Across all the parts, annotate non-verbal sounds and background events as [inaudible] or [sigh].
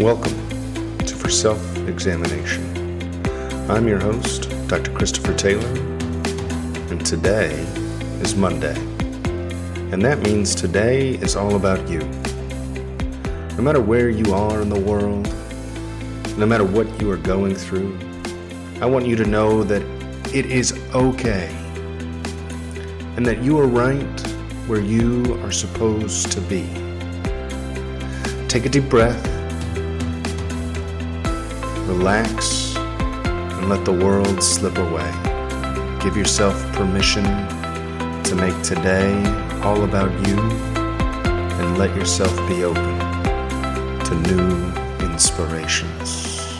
Welcome to For Self Examination. I'm your host, Dr. Christopher Taylor, and today is Monday. And that means today is all about you. No matter where you are in the world, no matter what you are going through, I want you to know that it is okay and that you are right where you are supposed to be. Take a deep breath relax, and let the world slip away. Give yourself permission to make today all about you and let yourself be open to new inspirations.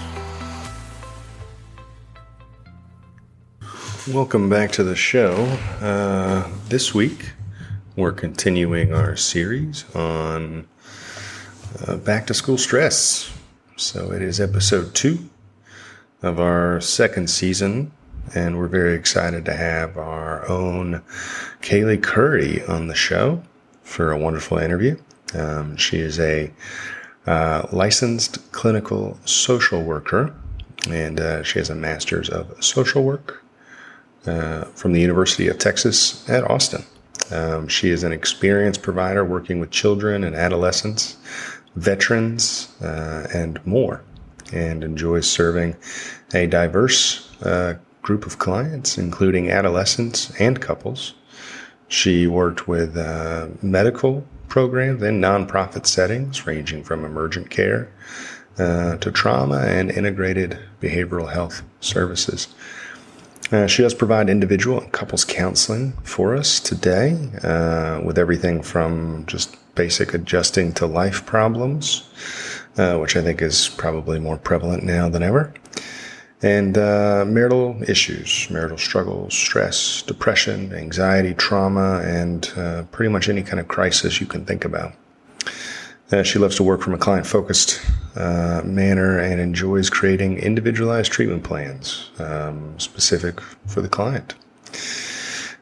Welcome back to the show. Uh, this week, we're continuing our series on uh, back to school stress. So it is episode two of our second season, and we're very excited to have our own Kaylee Curry on the show for a wonderful interview. Um, she is a uh, licensed clinical social worker, and uh, she has a master's of social work uh, from the University of Texas at Austin. Um, she is an experienced provider working with children and adolescents veterans, uh, and more, and enjoys serving a diverse uh, group of clients, including adolescents and couples. She worked with uh, medical programs and nonprofit settings, ranging from emergent care uh, to trauma and integrated behavioral health services. Uh, she does provide individual and couples counseling for us today, uh, with everything from just basic adjusting to life problems, uh, which I think is probably more prevalent now than ever, and uh, marital issues, marital struggles, stress, depression, anxiety, trauma, and uh, pretty much any kind of crisis you can think about. Uh, she loves to work from a client focused uh, manner and enjoys creating individualized treatment plans um, specific for the client.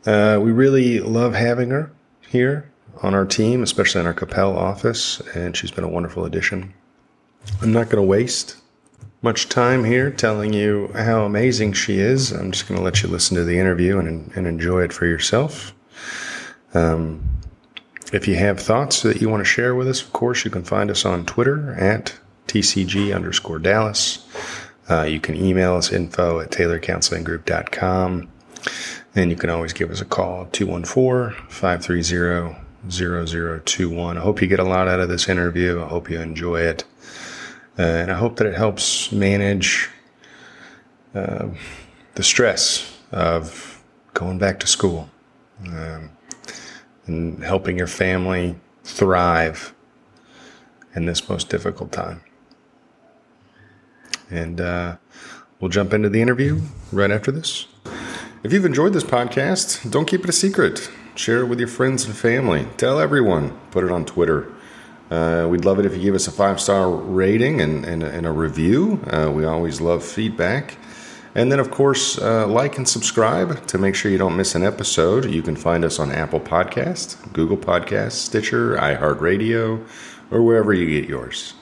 Uh, we really love having her here on our team, especially in our Coppell office, and she's been a wonderful addition. I'm not going to waste much time here telling you how amazing she is. I'm just going to let you listen to the interview and, and enjoy it for yourself. Um, if you have thoughts that you want to share with us, of course, you can find us on Twitter at TCG underscore Dallas. Uh, you can email us info at taylorcounselinggroup.com. And you can always give us a call 214 530 0021. I hope you get a lot out of this interview. I hope you enjoy it. Uh, and I hope that it helps manage uh, the stress of going back to school um, and helping your family thrive in this most difficult time. And uh, we'll jump into the interview right after this. If you've enjoyed this podcast, don't keep it a secret. Share it with your friends and family. Tell everyone. Put it on Twitter. Uh, we'd love it if you give us a five star rating and, and, and, a review. Uh, we always love feedback. And then, of course, uh, like and subscribe to make sure you don't miss an episode. You can find us on Apple Podcast, Google Podcast, Stitcher, iHeartRadio, or wherever you get yours.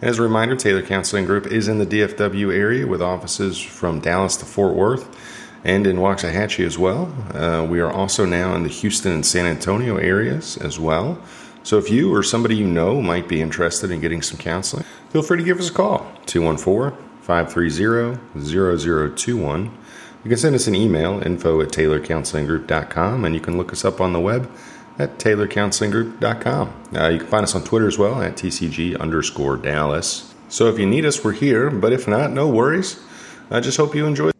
As a reminder, Taylor Counseling Group is in the DFW area with offices from Dallas to Fort Worth and in Waxahachie as well. Uh, we are also now in the Houston and San Antonio areas as well. So if you or somebody you know might be interested in getting some counseling, feel free to give us a call 214 530 0021. You can send us an email, info at taylorcounselinggroup.com, and you can look us up on the web at taylorcounselinggroup.com. Uh, you can find us on Twitter as well at TCG underscore Dallas. So if you need us, we're here, but if not, no worries. I just hope you enjoy.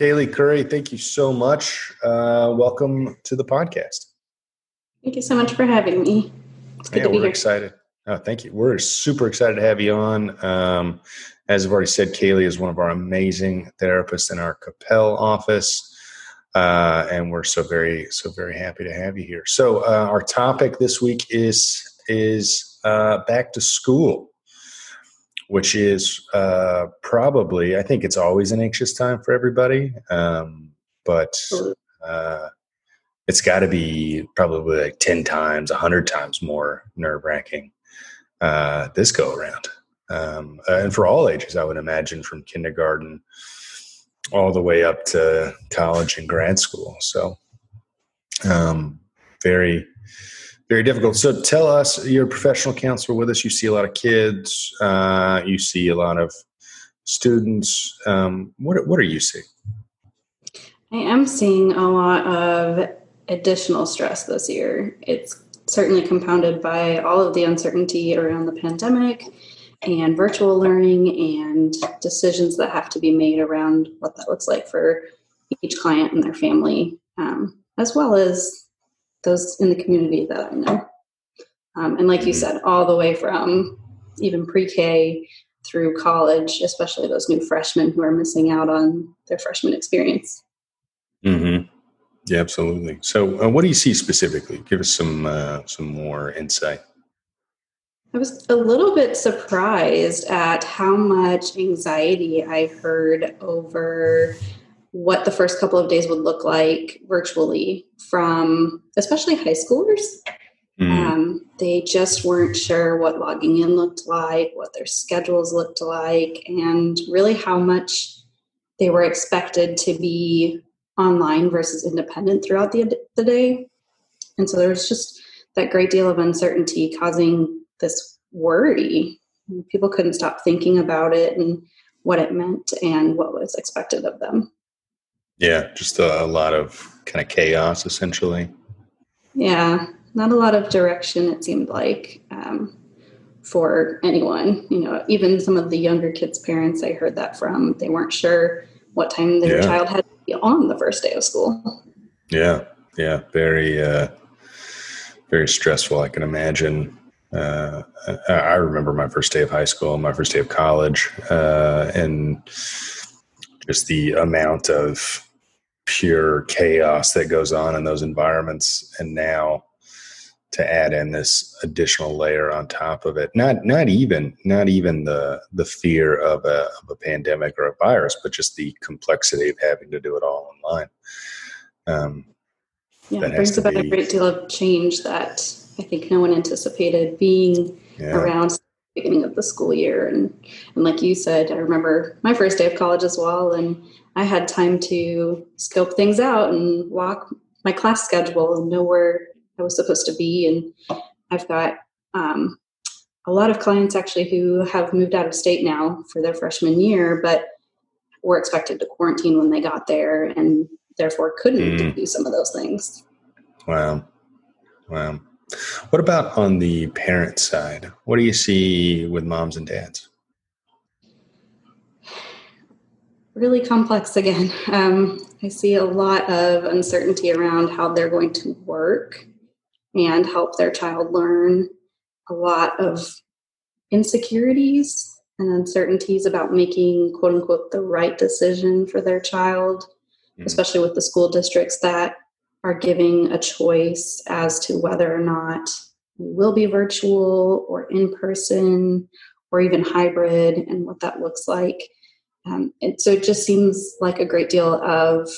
Kaylee Curry, thank you so much. Uh, welcome to the podcast. Thank you so much for having me. It's good yeah, to be we're here. excited. Oh, thank you. We're super excited to have you on. Um, as I've already said, Kaylee is one of our amazing therapists in our Coppell office. Uh, and we're so very, so very happy to have you here. So, uh, our topic this week is is uh, back to school which is uh, probably I think it's always an anxious time for everybody, um, but uh, it's got to be probably like ten times, hundred times more nerve wracking uh, this go around. Um, and for all ages, I would imagine from kindergarten all the way up to college and grad school. So, um, very, very difficult. So, tell us, you're a professional counselor with us. You see a lot of kids. Uh, you see a lot of students. Um, what what are you seeing? I am seeing a lot of additional stress this year. It's certainly compounded by all of the uncertainty around the pandemic and virtual learning and decisions that have to be made around what that looks like for each client and their family, um, as well as those in the community that I know. Um, and like you mm-hmm. said, all the way from even pre K through college, especially those new freshmen who are missing out on their freshman experience. Mm-hmm. Yeah, absolutely. So, uh, what do you see specifically? Give us some uh, some more insight. I was a little bit surprised at how much anxiety I heard over what the first couple of days would look like virtually from especially high schoolers. Mm. Um, they just weren't sure what logging in looked like, what their schedules looked like, and really how much they were expected to be online versus independent throughout the, the day. And so there was just that great deal of uncertainty causing this worry. People couldn't stop thinking about it and what it meant and what was expected of them. Yeah, just a, a lot of kind of chaos essentially. Yeah, not a lot of direction, it seemed like, um, for anyone. You know, even some of the younger kids' parents I heard that from, they weren't sure what time their yeah. child had to be on the first day of school. Yeah, yeah, very, uh, very stressful. I can imagine uh, I remember my first day of high school, my first day of college, uh, and just the amount of pure chaos that goes on in those environments. And now to add in this additional layer on top of it, not not even not even the the fear of a, of a pandemic or a virus, but just the complexity of having to do it all online. Um, yeah, it brings about be, a great deal of change that I think no one anticipated being yeah. around the beginning of the school year. And, and like you said, I remember my first day of college as well. And I had time to scope things out and walk my class schedule and know where I was supposed to be. And I've got um, a lot of clients actually who have moved out of state now for their freshman year, but were expected to quarantine when they got there and therefore couldn't mm. do some of those things. Wow. Wow. What about on the parent side? What do you see with moms and dads? Really complex again. [laughs] Um, I see a lot of uncertainty around how they're going to work and help their child learn. A lot of insecurities and uncertainties about making quote unquote the right decision for their child, mm-hmm. especially with the school districts that are giving a choice as to whether or not we will be virtual or in person or even hybrid and what that looks like. Um, and so it just seems like a great deal of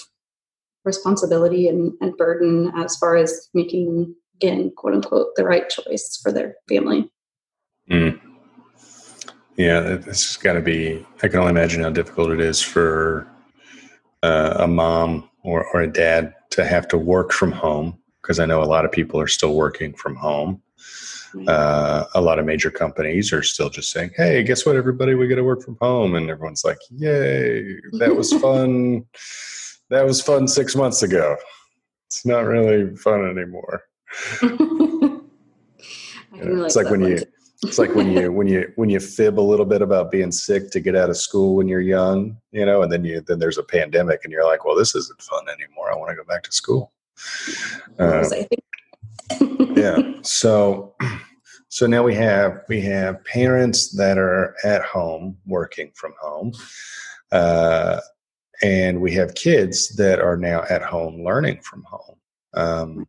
responsibility and, and burden as far as making, again, quote unquote, the right choice for their family. Mm. Yeah, this has got to be, I can only imagine how difficult it is for uh, a mom or, or a dad to have to work from home because I know a lot of people are still working from home. Uh, a lot of major companies are still just saying, "Hey, guess what, everybody? We got to work from home," and everyone's like, "Yay! That was [laughs] fun. that was fun six months ago. It's not really fun anymore." [laughs] it's like when you it's like when you when you [laughs] when you fib a little bit about being sick to get out of school when you're young, you know, and then you then there's a pandemic and you're like, well, this isn't fun anymore. I want to go back to school. Uh, yeah. So [clears throat] so now we have we have parents that are at home working from home. Uh, and we have kids that are now at home learning from home. Um,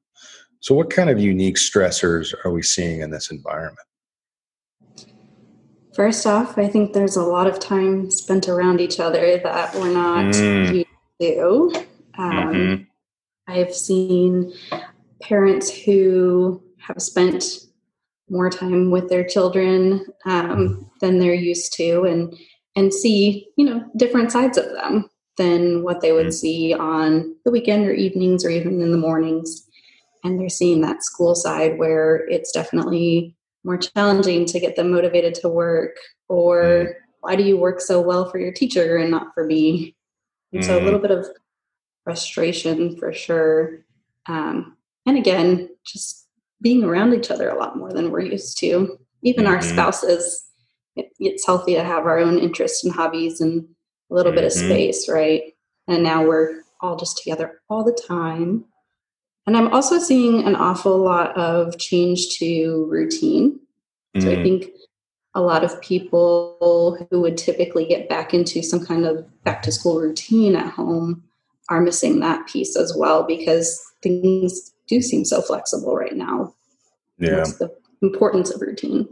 so, what kind of unique stressors are we seeing in this environment? First off, I think there's a lot of time spent around each other that we're not mm. used to. Um, mm-hmm. I've seen parents who have spent more time with their children um, than they're used to and and see you know different sides of them than what they would mm-hmm. see on the weekend or evenings or even in the mornings and they're seeing that school side where it's definitely more challenging to get them motivated to work or mm-hmm. why do you work so well for your teacher and not for me and mm-hmm. so a little mm-hmm. bit of frustration for sure um, and again just being around each other a lot more than we're used to even mm-hmm. our spouses it, it's healthy to have our own interests and hobbies and a little bit of mm-hmm. space right and now we're all just together all the time and i'm also seeing an awful lot of change to routine so i mm. think a lot of people who would typically get back into some kind of back to school routine at home are missing that piece as well because things do seem so flexible right now. Yeah. That's the importance of routine.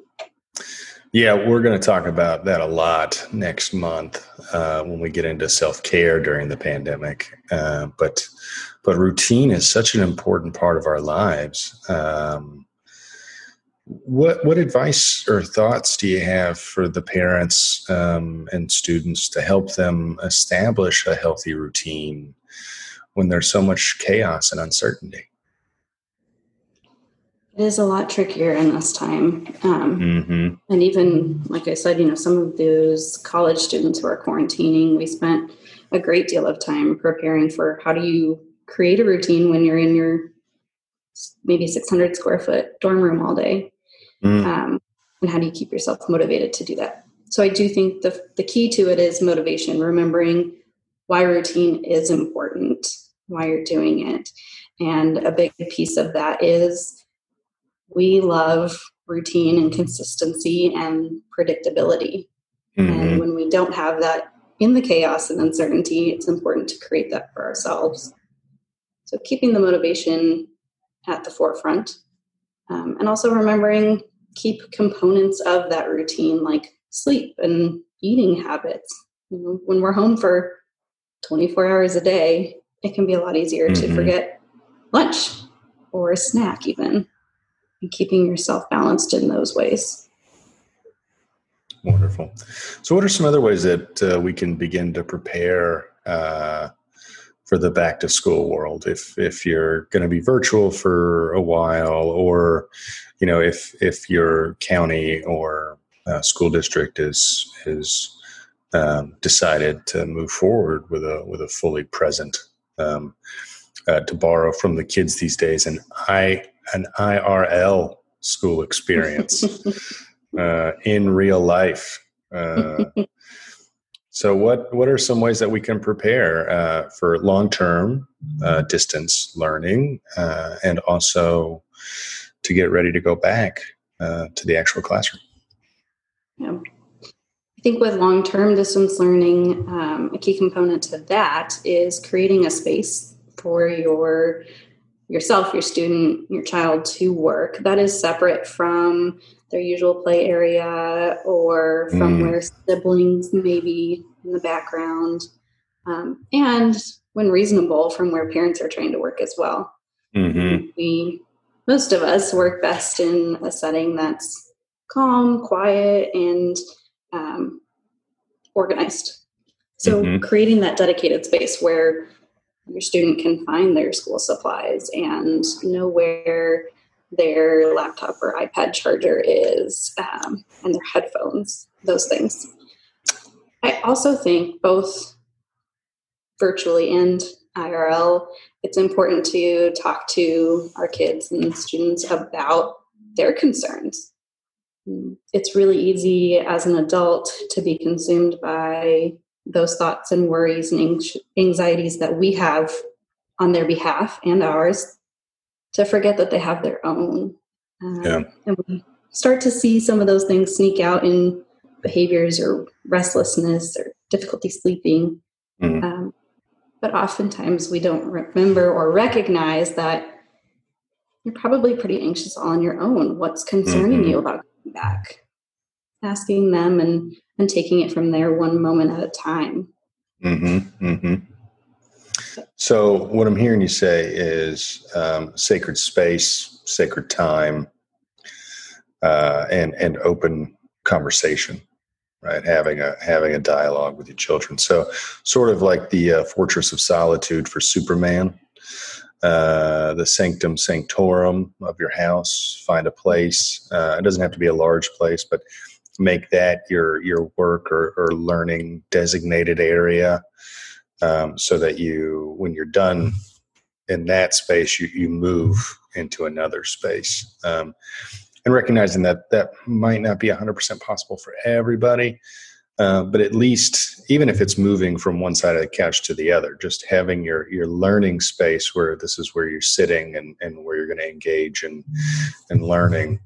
Yeah, we're going to talk about that a lot next month uh, when we get into self care during the pandemic. Uh, but but routine is such an important part of our lives. Um, what what advice or thoughts do you have for the parents um, and students to help them establish a healthy routine when there's so much chaos and uncertainty? It is a lot trickier in this time. Um, mm-hmm. And even, like I said, you know, some of those college students who are quarantining, we spent a great deal of time preparing for how do you create a routine when you're in your maybe 600 square foot dorm room all day? Mm. Um, and how do you keep yourself motivated to do that? So I do think the, the key to it is motivation, remembering why routine is important, why you're doing it. And a big piece of that is we love routine and consistency and predictability. Mm-hmm. And when we don't have that in the chaos and uncertainty, it's important to create that for ourselves. So keeping the motivation at the forefront. Um, and also remembering keep components of that routine like sleep and eating habits. You know, when we're home for 24 hours a day, it can be a lot easier mm-hmm. to forget lunch or a snack even and keeping yourself balanced in those ways. Wonderful. So, what are some other ways that uh, we can begin to prepare uh, for the back to school world? If if you're going to be virtual for a while, or you know, if if your county or uh, school district is is um, decided to move forward with a with a fully present, um, uh, to borrow from the kids these days, and I an IRL school experience [laughs] uh, in real life. Uh, [laughs] so, what what are some ways that we can prepare uh, for long term uh, distance learning, uh, and also to get ready to go back uh, to the actual classroom? Yeah. I think with long term distance learning, um, a key component to that is creating a space for your yourself, your student, your child to work. That is separate from their usual play area or from mm. where siblings may be in the background. Um, and when reasonable, from where parents are trying to work as well. Mm-hmm. We, most of us, work best in a setting that's calm, quiet, and um, organized. So, mm-hmm. creating that dedicated space where your student can find their school supplies and know where their laptop or iPad charger is um, and their headphones, those things. I also think both virtually and IRL, it's important to talk to our kids and students about their concerns. It's really easy as an adult to be consumed by those thoughts and worries and anxieties that we have on their behalf and ours to forget that they have their own. Um, yeah. And we start to see some of those things sneak out in behaviors or restlessness or difficulty sleeping. Mm-hmm. Um, but oftentimes we don't remember or recognize that you're probably pretty anxious on your own. What's concerning mm-hmm. you about coming back? Asking them and and taking it from there one moment at a time. Mm-hmm, mm-hmm. So, what I'm hearing you say is um, sacred space, sacred time, uh, and and open conversation right having a having a dialogue with your children so sort of like the uh, fortress of solitude for superman uh, the sanctum sanctorum of your house find a place uh, it doesn't have to be a large place but make that your your work or, or learning designated area um, so that you when you're done in that space you, you move into another space. Um, and recognizing that that might not be 100% possible for everybody uh, but at least even if it's moving from one side of the couch to the other just having your your learning space where this is where you're sitting and, and where you're going to engage and and learning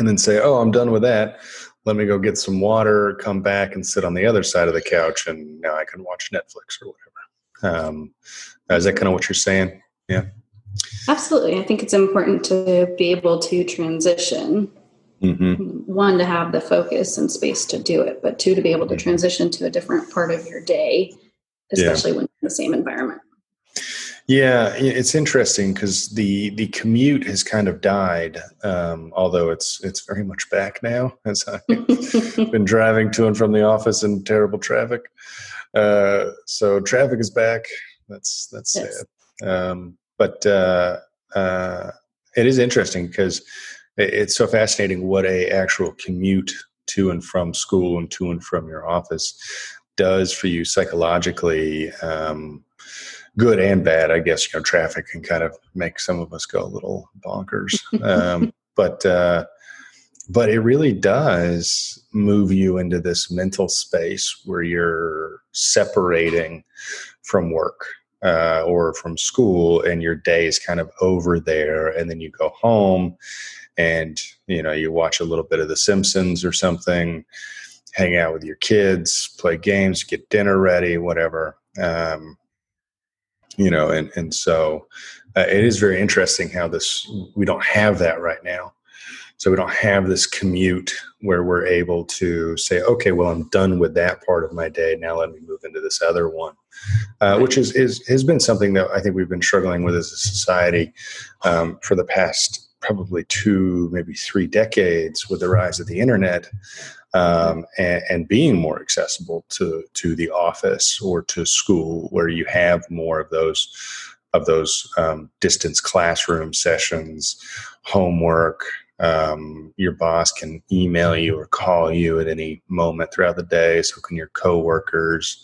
and then say oh i'm done with that let me go get some water come back and sit on the other side of the couch and now i can watch netflix or whatever um, is that kind of what you're saying yeah Absolutely. I think it's important to be able to transition. Mm-hmm. One, to have the focus and space to do it, but two, to be able to mm-hmm. transition to a different part of your day, especially yeah. when in the same environment. Yeah, it's interesting because the the commute has kind of died, um, although it's it's very much back now. [laughs] As I've [laughs] been driving to and from the office in terrible traffic, uh, so traffic is back. That's that's yes. sad. Um, but uh, uh, it is interesting because it's so fascinating what a actual commute to and from school and to and from your office does for you psychologically um, good and bad i guess you know traffic can kind of make some of us go a little bonkers. [laughs] Um, but uh, but it really does move you into this mental space where you're separating from work uh, or from school and your day is kind of over there and then you go home and you know you watch a little bit of the simpsons or something hang out with your kids play games get dinner ready whatever. Um, you know and and so uh, it is very interesting how this we don't have that right now. So we don't have this commute where we're able to say okay well i'm done with that part of my day. Now let me move into this other one uh, which is, is has been something that I think we've been struggling with as a society um, for the past probably two, maybe three decades with the rise of the internet um, and, and, being more accessible to to the office or to school, where you have more of those of those um, distance classroom sessions, homework. Um, your boss can email you or call you at any moment throughout the day. So can your coworkers.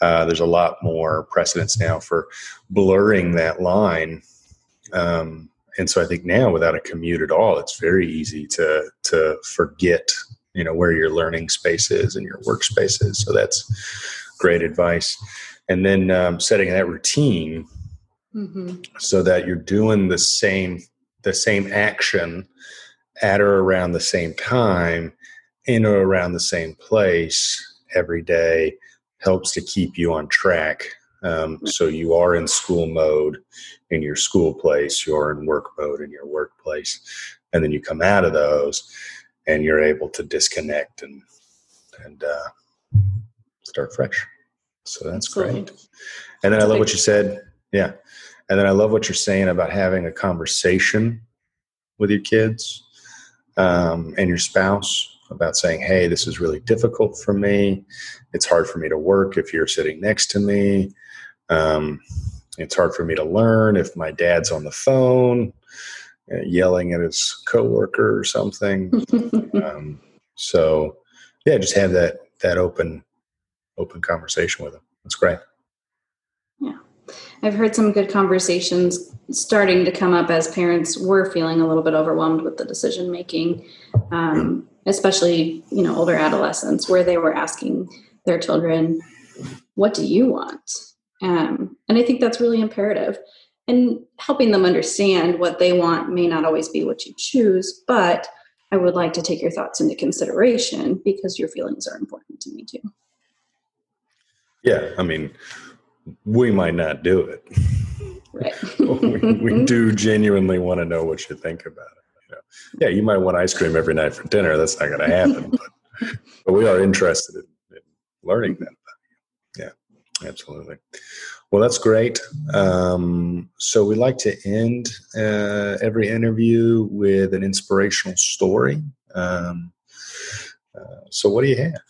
Uh, there's a lot more precedence now for blurring that line. Um, and so I think now, without a commute at all, it's very easy to to forget, you know, where your learning space is and your workspace is. So that's great advice. And then um, setting that routine mm-hmm. so that you're doing the same the same action at or around the same time in or around the same place every day helps to keep you on track. Um, so you are in school mode in your school place, you're in work mode in your workplace, and then you come out of those and you're able to disconnect and and uh, start fresh. So that's great. And then I love what you said. Yeah. And then I love what you're saying about having a conversation with your kids um, and your spouse about saying, hey, this is really difficult for me. It's hard for me to work if you're sitting next to me. Um, it's hard for me to learn if my dad's on the phone uh, yelling at his coworker or something. [laughs] um, so, yeah, just have that that open open conversation with them. That's great. Yeah. I've heard some good conversations starting to come up as parents were feeling a little bit overwhelmed with the decision making. Um, especially you know older adolescents where they were asking their children what do you want um, and i think that's really imperative and helping them understand what they want may not always be what you choose but i would like to take your thoughts into consideration because your feelings are important to me too yeah i mean we might not do it right we, [laughs] we do [laughs] genuinely want to know what you think about it yeah, you might want ice cream every night for dinner. That's not going to happen. but, but we are interested in, in learning that. Yeah, absolutely. Well, that's great. Um, so we like to end uh, every interview with an inspirational story. Um, uh, so, what do you have?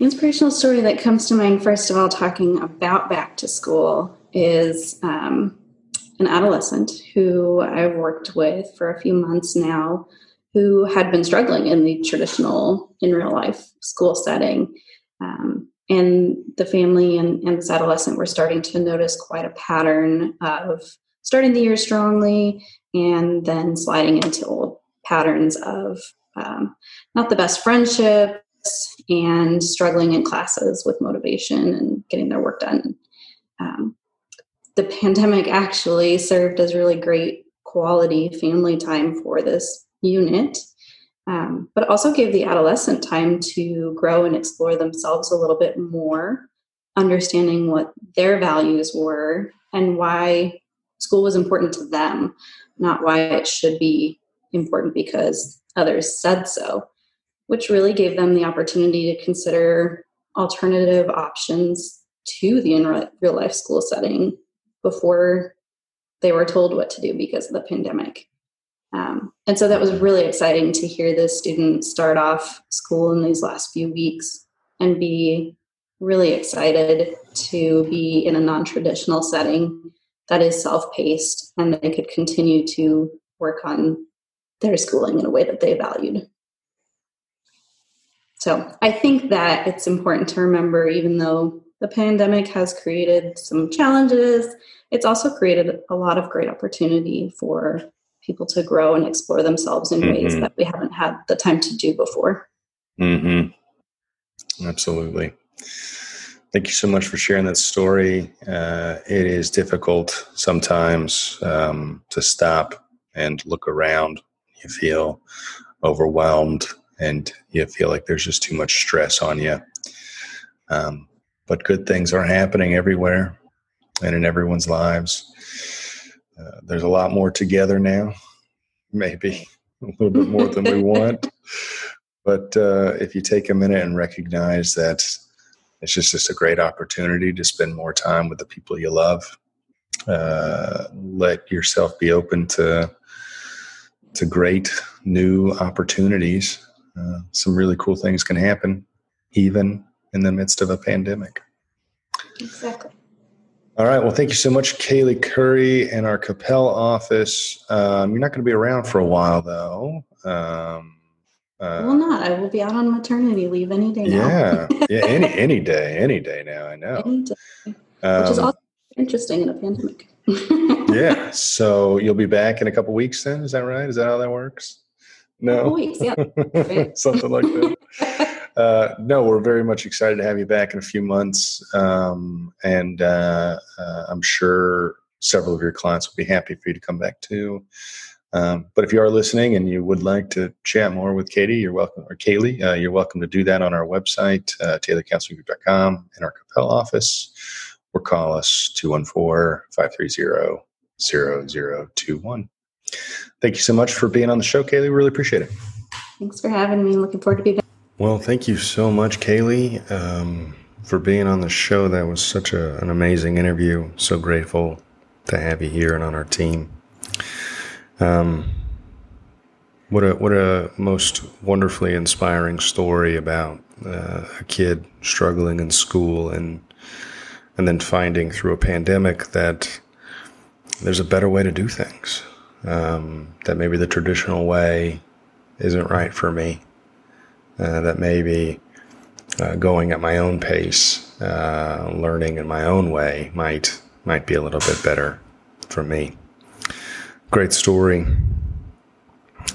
inspirational story that comes to mind, first of all, talking about back to school, is um, an adolescent who I've worked with for a few months now who had been struggling in the traditional, in real life school setting. Um, and the family and, and this adolescent were starting to notice quite a pattern of starting the year strongly and then sliding into old patterns of um, not the best friendships and struggling in classes with motivation and getting their work done. Um, the pandemic actually served as really great quality family time for this unit, um, but also gave the adolescent time to grow and explore themselves a little bit more, understanding what their values were and why school was important to them, not why it should be important because others said so which really gave them the opportunity to consider alternative options to the in real life school setting before they were told what to do because of the pandemic. Um, and so that was really exciting to hear this student start off school in these last few weeks and be really excited to be in a non traditional setting that is self paced and they could continue to work on their schooling in a way that they valued. So I think that it's important to remember, even though the pandemic has created some challenges, it's also created a lot of great opportunity for people to grow and explore themselves in mm-hmm. ways that we haven't had the time to do before. Mm-hmm. Absolutely. Thank you so much for sharing that story. Uh, it is difficult sometimes um, to stop and look around. You feel overwhelmed and you feel like there's just too much stress on you. Um, but good things are happening everywhere and in everyone's lives. Uh, there's a lot more together now, maybe [laughs] a little bit more than we want. But uh, if you take a minute and recognize that it's just, just a great opportunity to spend more time with the people you love, uh, let yourself be open to to great new opportunities uh, some really cool things can happen even in the midst of a pandemic. Exactly. All right. Well, thank you so much, Kaylee Curry, and our Coppell office. Um, you're not going to be around for a while, though. Um, uh, well, not. I will be out on maternity leave any day now. Yeah, [laughs] yeah, any any day, any day now. I know. Any day, um, which is um, also interesting in a pandemic. yeah. [laughs] So you'll be back in a couple weeks. Then is that right? Is that how that works? No. Weeks, yeah. [laughs] Something like that. Uh, no, we're very much excited to have you back in a few months. Um, and uh, uh, I'm sure several of your clients will be happy for you to come back too. Um, but if you are listening and you would like to chat more with Katie, you're welcome, or Kaylee, uh, you're welcome to do that on our website, uh, taylorcounselinggroup.com, in our Coppell office, or call us 214 530 0021. Thank you so much for being on the show, Kaylee. Really appreciate it. Thanks for having me. Looking forward to being back. Well, thank you so much, Kaylee, um, for being on the show. That was such a, an amazing interview. So grateful to have you here and on our team. Um, what a what a most wonderfully inspiring story about uh, a kid struggling in school and and then finding through a pandemic that there's a better way to do things um, that maybe the traditional way isn't right for me. Uh, that maybe uh, going at my own pace, uh, learning in my own way might might be a little bit better for me. Great story.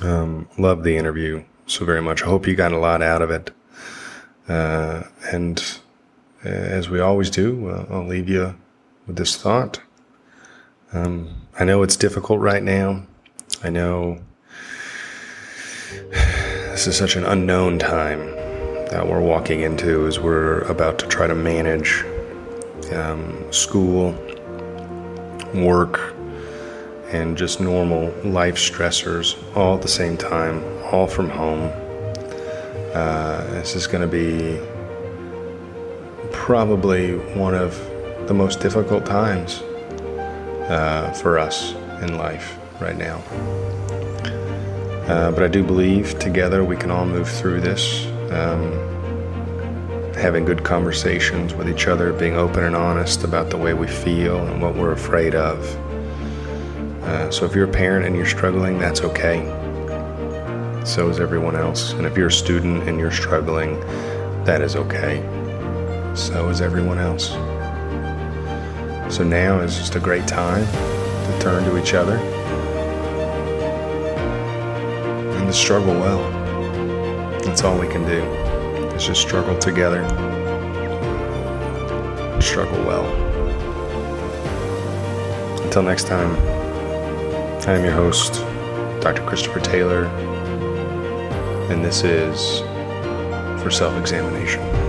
Um, love the interview so very much. I hope you got a lot out of it. Uh, and uh, as we always do, uh, I'll leave you with this thought. Um, I know it's difficult right now. I know this is such an unknown time that we're walking into as we're about to try to manage um, school, work, and just normal life stressors all at the same time, all from home. Uh, this is going to be probably one of the most difficult times uh, for us in life right now. Uh, but I do believe together we can all move through this. Um, having good conversations with each other, being open and honest about the way we feel and what we're afraid of. Uh, so if you're a parent and you're struggling, that's okay. So is everyone else. And if you're a student and you're struggling, that is okay. So is everyone else. So now is just a great time to turn to each other struggle well. That's all we can do is just struggle together, struggle well. Until next time, I am your host, Dr. Christopher Taylor, and this is for self examination.